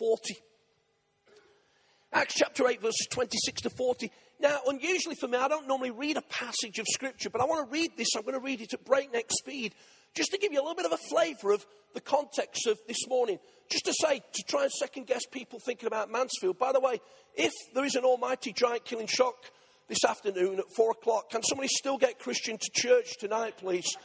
40. Acts chapter 8, verses 26 to 40. Now, unusually for me, I don't normally read a passage of Scripture, but I want to read this. I'm going to read it at breakneck speed just to give you a little bit of a flavour of the context of this morning. Just to say, to try and second guess people thinking about Mansfield. By the way, if there is an almighty giant killing shock this afternoon at four o'clock, can somebody still get Christian to church tonight, please?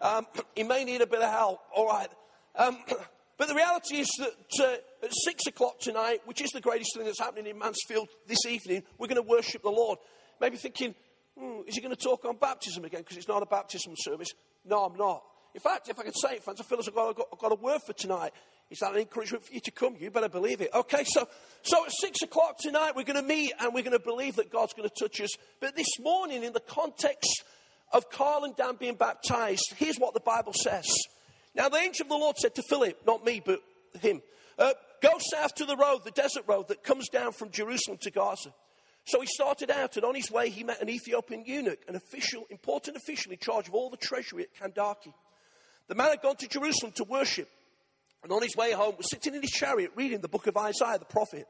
Um, he may need a bit of help. All right. Um, but the reality is that uh, at six o'clock tonight, which is the greatest thing that's happening in Mansfield this evening, we're going to worship the Lord. Maybe thinking, hmm, is he going to talk on baptism again? Because it's not a baptism service. No, I'm not. In fact, if I can say it, friends, I feel as I've got, I've, got, a word for tonight. Is that an encouragement for you to come? You better believe it. Okay, so, so at six o'clock tonight, we're going to meet and we're going to believe that God's going to touch us. But this morning, in the context of Carl and Dan being baptized, here's what the Bible says. Now, the angel of the Lord said to Philip, not me, but him, uh, go south to the road, the desert road that comes down from Jerusalem to Gaza. So he started out, and on his way, he met an Ethiopian eunuch, an official, important official in charge of all the treasury at Kandake. The man had gone to Jerusalem to worship, and on his way home was sitting in his chariot reading the book of Isaiah the prophet.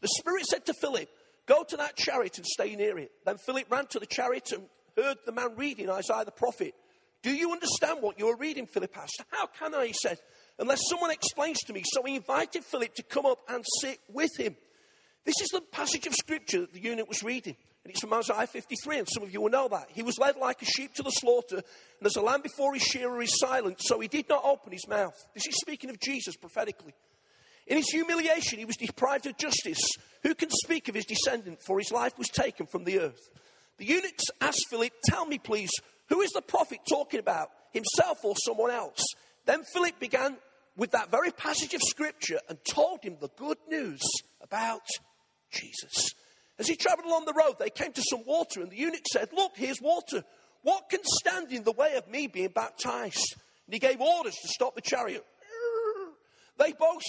The Spirit said to Philip, Go to that chariot and stay near it. Then Philip ran to the chariot and heard the man reading Isaiah the prophet. Do you understand what you are reading? Philip asked. How can I? He said, unless someone explains to me. So he invited Philip to come up and sit with him. This is the passage of scripture that the eunuch was reading. And it's from Isaiah 53, and some of you will know that. He was led like a sheep to the slaughter, and as a lamb before his shearer is silent, so he did not open his mouth. This is speaking of Jesus prophetically. In his humiliation, he was deprived of justice. Who can speak of his descendant? For his life was taken from the earth. The eunuchs asked Philip, Tell me, please, who is the prophet talking about, himself or someone else? Then Philip began with that very passage of scripture and told him the good news about Jesus. As he traveled along the road, they came to some water, and the eunuch said, Look, here's water. What can stand in the way of me being baptized? And he gave orders to stop the chariot. They both.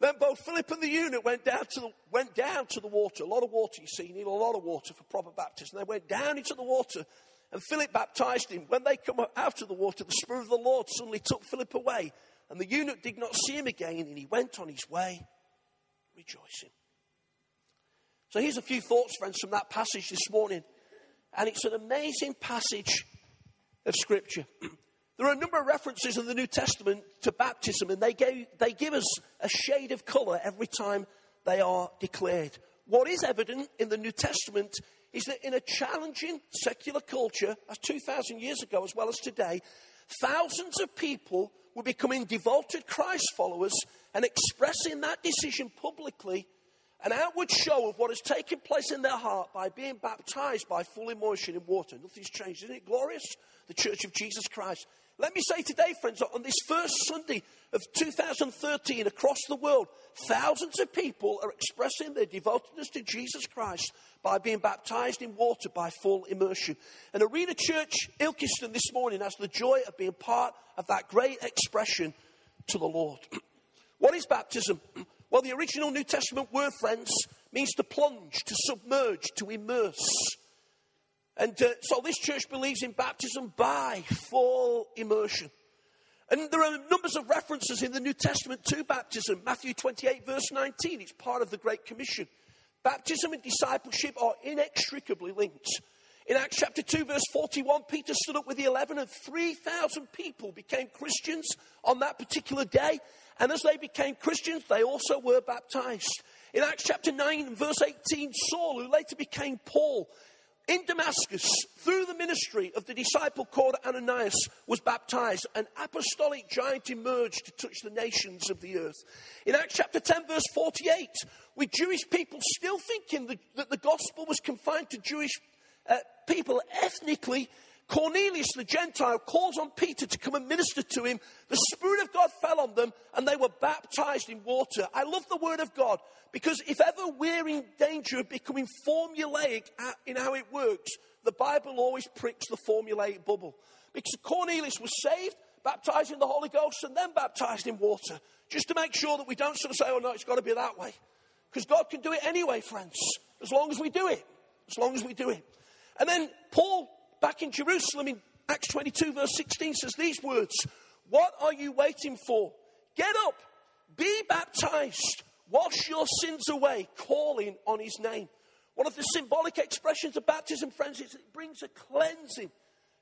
Then both Philip and the eunuch went down, to the, went down to the water. A lot of water, you see. You need a lot of water for proper baptism. They went down into the water and Philip baptized him. When they come out of the water, the Spirit of the Lord suddenly took Philip away, and the eunuch did not see him again, and he went on his way rejoicing. So here's a few thoughts, friends, from that passage this morning. And it's an amazing passage of Scripture. There are a number of references in the New Testament to baptism, and they, gave, they give us a shade of colour every time they are declared. What is evident in the New Testament is that in a challenging secular culture, as 2,000 years ago as well as today, thousands of people were becoming devoted Christ followers and expressing that decision publicly, an outward show of what has taken place in their heart by being baptized by full immersion in water. Nothing's changed. Isn't it glorious? The Church of Jesus Christ. Let me say today, friends, on this first Sunday of 2013 across the world, thousands of people are expressing their devotedness to Jesus Christ by being baptized in water by full immersion. And Arena Church Ilkeston this morning has the joy of being part of that great expression to the Lord. what is baptism? Well, the original New Testament word, friends, means to plunge, to submerge, to immerse. And uh, so this church believes in baptism by full immersion. And there are numbers of references in the New Testament to baptism. Matthew 28, verse 19, it's part of the Great Commission. Baptism and discipleship are inextricably linked. In Acts chapter 2, verse 41, Peter stood up with the 11 and 3,000 people became Christians on that particular day. And as they became Christians, they also were baptized. In Acts chapter 9, verse 18, Saul, who later became Paul, in Damascus, through the ministry of the disciple called Ananias, was baptized. An apostolic giant emerged to touch the nations of the earth. In Acts chapter 10, verse 48, with Jewish people still thinking that the gospel was confined to Jewish uh, people ethnically, Cornelius the Gentile calls on Peter to come and minister to him. The Spirit of God fell on them and they were baptized in water. I love the Word of God because if ever we're in danger of becoming formulaic in how it works, the Bible always pricks the formulaic bubble. Because Cornelius was saved, baptized in the Holy Ghost, and then baptized in water. Just to make sure that we don't sort of say, oh no, it's got to be that way. Because God can do it anyway, friends, as long as we do it. As long as we do it. And then Paul back in Jerusalem in Acts 22, verse 16 says these words What are you waiting for? Get up, be baptized, wash your sins away, calling on his name. One of the symbolic expressions of baptism, friends, is it brings a cleansing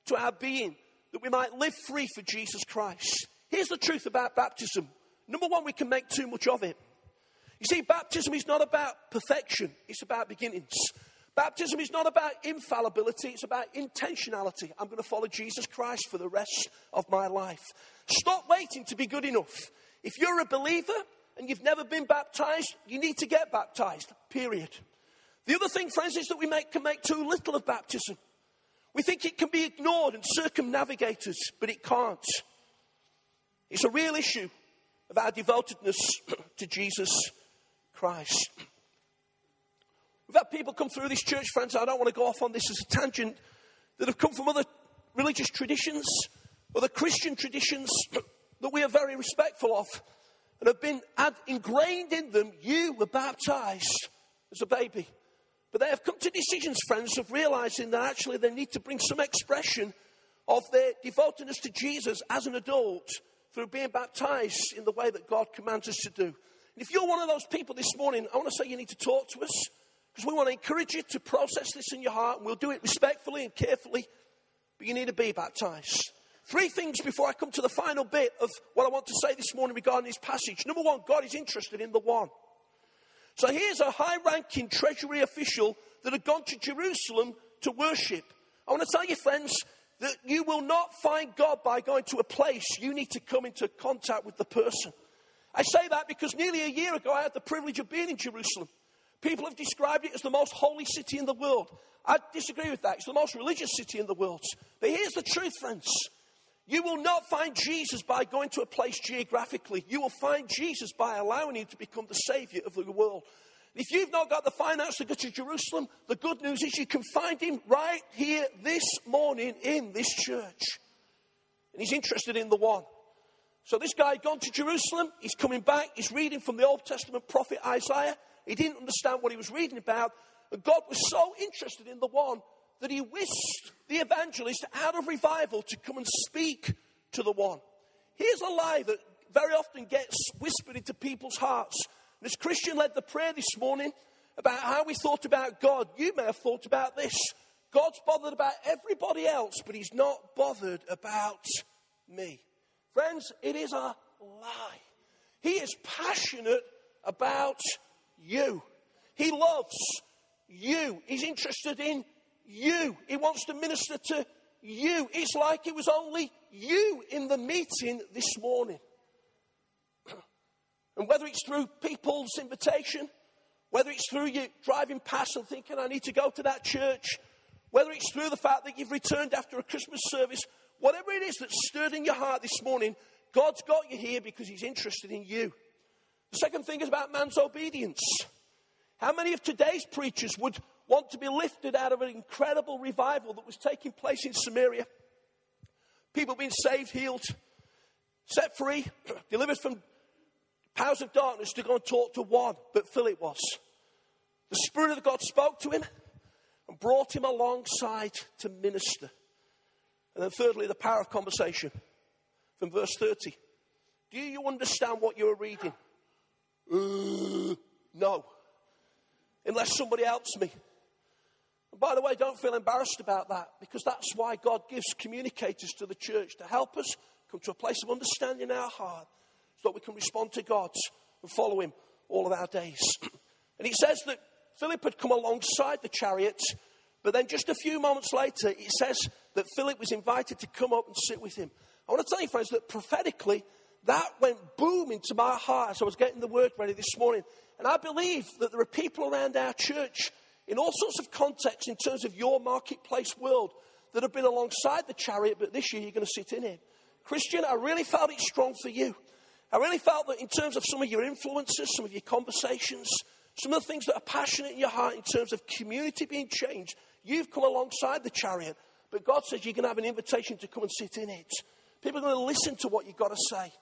to our being that we might live free for Jesus Christ. Here's the truth about baptism. Number one, we can make too much of it. You see, baptism is not about perfection, it's about beginnings. Baptism is not about infallibility, it's about intentionality. I'm going to follow Jesus Christ for the rest of my life. Stop waiting to be good enough. If you're a believer and you've never been baptized, you need to get baptized, period. The other thing, friends, is that we make, can make too little of baptism. We think it can be ignored and circumnavigated, but it can't. It's a real issue of our devotedness to Jesus Christ. We've had people come through this church, friends. I don't want to go off on this as a tangent, that have come from other religious traditions, other Christian traditions that we are very respectful of, and have been ingrained in them. You were baptized as a baby. But they have come to decisions, friends, of realizing that actually they need to bring some expression of their devotedness to Jesus as an adult through being baptized in the way that God commands us to do. And if you're one of those people this morning, I want to say you need to talk to us because we want to encourage you to process this in your heart. And we'll do it respectfully and carefully, but you need to be baptized. Three things before I come to the final bit of what I want to say this morning regarding this passage. Number one, God is interested in the one. So here's a high ranking treasury official that had gone to Jerusalem to worship. I want to tell you, friends, that you will not find God by going to a place. You need to come into contact with the person. I say that because nearly a year ago I had the privilege of being in Jerusalem. People have described it as the most holy city in the world. I disagree with that. It's the most religious city in the world. But here's the truth, friends. You will not find Jesus by going to a place geographically. You will find Jesus by allowing him to become the Savior of the world. If you've not got the finance to go to Jerusalem, the good news is you can find him right here this morning in this church. And he's interested in the one. So this guy had gone to Jerusalem, he's coming back, he's reading from the Old Testament prophet Isaiah. He didn't understand what he was reading about. And God was so interested in the one that he whisked the evangelist out of revival to come and speak to the one. Here's a lie that very often gets whispered into people's hearts. And Christian led the prayer this morning about how we thought about God, you may have thought about this. God's bothered about everybody else, but he's not bothered about me. Friends, it is a lie. He is passionate about you. He loves you. He's interested in you. He wants to minister to you. It's like it was only you in the meeting this morning. And whether it's through people's invitation, whether it's through you driving past and thinking, I need to go to that church, whether it's through the fact that you've returned after a Christmas service, whatever it is that's stirred in your heart this morning, God's got you here because He's interested in you. The second thing is about man's obedience. How many of today's preachers would want to be lifted out of an incredible revival that was taking place in Samaria. People being saved, healed, set free, delivered from powers of darkness to go and talk to one, but Philip was. The Spirit of God spoke to him and brought him alongside to minister. And then, thirdly, the power of conversation from verse 30. Do you understand what you're reading? Uh, no. Unless somebody helps me. And by the way, don't feel embarrassed about that because that's why God gives communicators to the church to help us come to a place of understanding our heart so that we can respond to God and follow Him all of our days. And he says that Philip had come alongside the chariot, but then just a few moments later, it says that Philip was invited to come up and sit with him. I want to tell you, friends, that prophetically, that went boom into my heart as I was getting the word ready this morning. And I believe that there are people around our church in all sorts of contexts in terms of your marketplace world that have been alongside the chariot, but this year you're going to sit in it. Christian, I really felt it strong for you. I really felt that in terms of some of your influences, some of your conversations, some of the things that are passionate in your heart in terms of community being changed, you've come alongside the chariot. But God says you're going to have an invitation to come and sit in it. People are going to listen to what you've got to say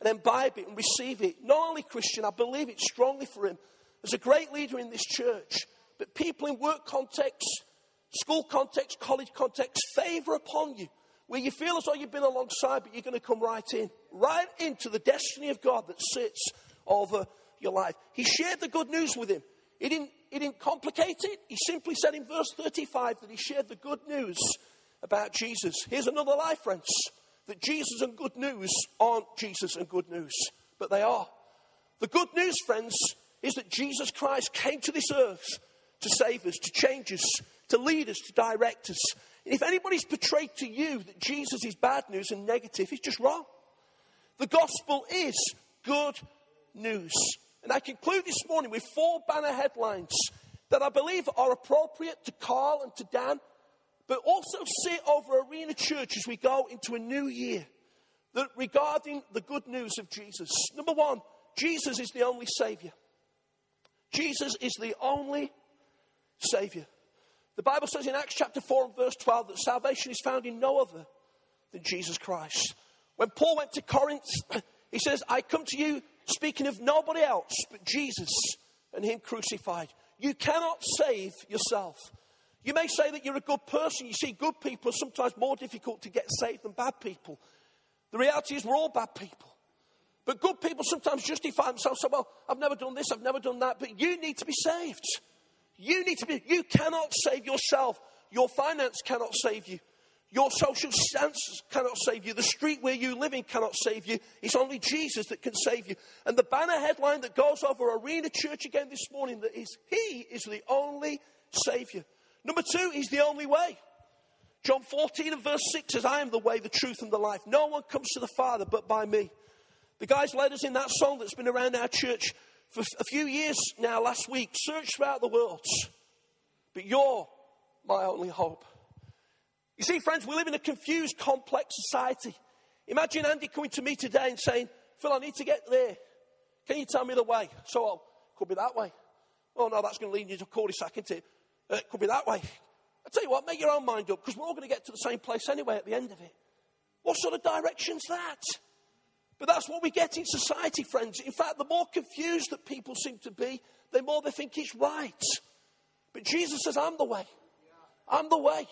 and imbibe it and receive it. Not only Christian, I believe it strongly for him. As a great leader in this church, but people in work contexts, school context, college context, favor upon you, where you feel as though you've been alongside, but you're going to come right in, right into the destiny of God that sits over your life. He shared the good news with him. He didn't, he didn't complicate it. He simply said in verse 35 that he shared the good news about Jesus. Here's another life, friends that Jesus and good news aren't Jesus and good news, but they are. The good news, friends, is that Jesus Christ came to this earth to save us, to change us, to lead us, to direct us. And if anybody's portrayed to you that Jesus is bad news and negative, he's just wrong. The gospel is good news. And I conclude this morning with four banner headlines that I believe are appropriate to Carl and to Dan, but also sit over Arena Church as we go into a new year that regarding the good news of Jesus. Number one, Jesus is the only Savior. Jesus is the only Savior. The Bible says in Acts chapter 4 and verse 12 that salvation is found in no other than Jesus Christ. When Paul went to Corinth, he says, I come to you speaking of nobody else but Jesus and Him crucified. You cannot save yourself. You may say that you're a good person. You see, good people are sometimes more difficult to get saved than bad people. The reality is, we're all bad people. But good people sometimes justify themselves. So, well, I've never done this, I've never done that. But you need to be saved. You need to be, you cannot save yourself. Your finance cannot save you. Your social stance cannot save you. The street where you live in cannot save you. It's only Jesus that can save you. And the banner headline that goes over Arena Church again this morning that is He is the only Savior. Number two, He's the only way. John 14 and verse 6 says, I am the way, the truth, and the life. No one comes to the Father but by me. The guys led us in that song that's been around our church for a few years now, last week. Search throughout the world, but you're my only hope. You see, friends, we live in a confused, complex society. Imagine Andy coming to me today and saying, Phil, I need to get there. Can you tell me the way? So, oh, could be that way. Oh, no, that's going to lead you to a cul-de-sac, isn't it? Uh, it could be that way. I tell you what, make your own mind up, because we're all going to get to the same place anyway at the end of it. What sort of direction's that? But that's what we get in society, friends. In fact, the more confused that people seem to be, the more they think it's right. But Jesus says, I'm the way. I'm the way.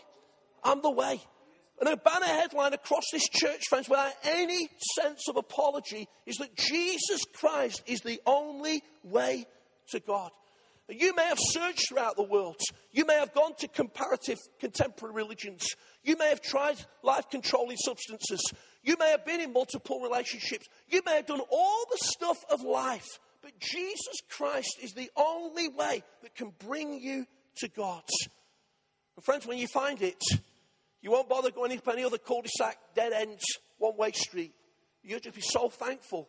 I'm the way. And a banner headline across this church, friends, without any sense of apology, is that Jesus Christ is the only way to God. You may have searched throughout the world. You may have gone to comparative contemporary religions. You may have tried life controlling substances. You may have been in multiple relationships. You may have done all the stuff of life. But Jesus Christ is the only way that can bring you to God. And friends, when you find it, you won't bother going up any other cul-de-sac, dead ends, one-way street. You'll just be so thankful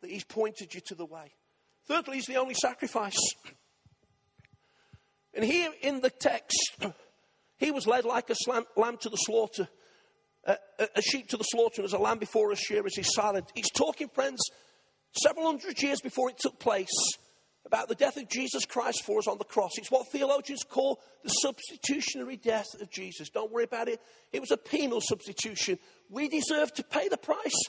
that He's pointed you to the way. Thirdly, He's the only sacrifice. And here in the text, He was led like a lamb to the slaughter, a, a sheep to the slaughter, and as a lamb before a shear as he's silent. He's talking, friends, several hundred years before it took place about the death of Jesus Christ for us on the cross. It's what theologians call the substitutionary death of Jesus. Don't worry about it. It was a penal substitution. We deserve to pay the price,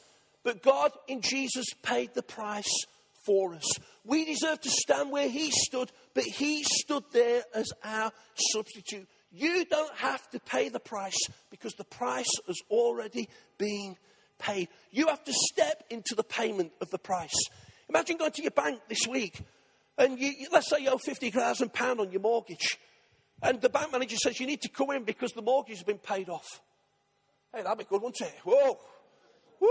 but God in Jesus paid the price for us. We deserve to stand where He stood, but He stood there as our substitute. You don't have to pay the price because the price has already been paid. You have to step into the payment of the price. Imagine going to your bank this week and you, let's say you owe £50,000 on your mortgage, and the bank manager says you need to come in because the mortgage has been paid off. Hey, that'd be good, wouldn't it? Whoa! Woo!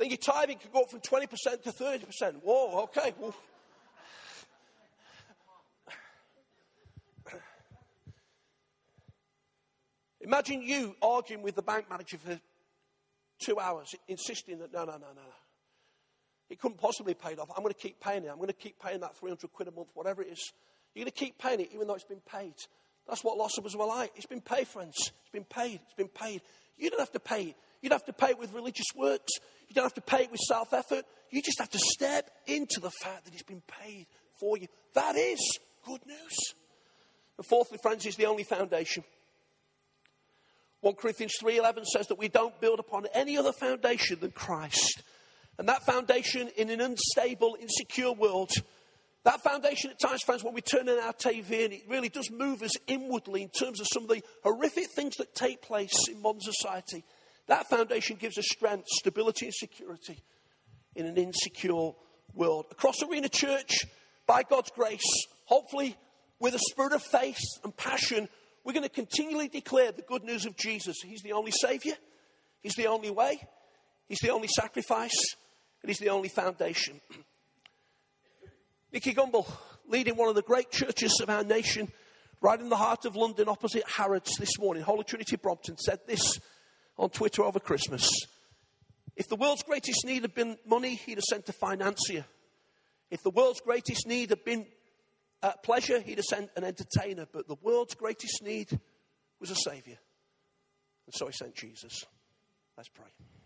Then your tithing could go up from 20% to 30%. Whoa, okay. Imagine you arguing with the bank manager for two hours, insisting that no, no, no, no, no. It couldn't possibly pay it off. I'm going to keep paying it. I'm going to keep paying that 300 quid a month, whatever it is. You're going to keep paying it even though it's been paid. That's what loss of us were like. It's been paid, friends. It's been paid. It's been paid. You don't have to pay it. You don't have to pay it with religious works. You don't have to pay it with self effort. You just have to step into the fact that it's been paid for you. That is good news. And fourthly, friends, is the only foundation. 1 Corinthians 3:11 says that we don't build upon any other foundation than Christ. And that foundation in an unstable, insecure world That foundation, at times, friends, when we turn on our TV, and it really does move us inwardly in terms of some of the horrific things that take place in modern society. That foundation gives us strength, stability, and security in an insecure world. Across Arena Church, by God's grace, hopefully with a spirit of faith and passion, we're going to continually declare the good news of Jesus. He's the only Savior, He's the only way, He's the only sacrifice, and He's the only foundation. Nicky Gumbel, leading one of the great churches of our nation, right in the heart of London, opposite Harrods this morning, Holy Trinity Brompton, said this on Twitter over Christmas. If the world's greatest need had been money, he'd have sent a financier. If the world's greatest need had been uh, pleasure, he'd have sent an entertainer. But the world's greatest need was a Savior. And so he sent Jesus. Let's pray.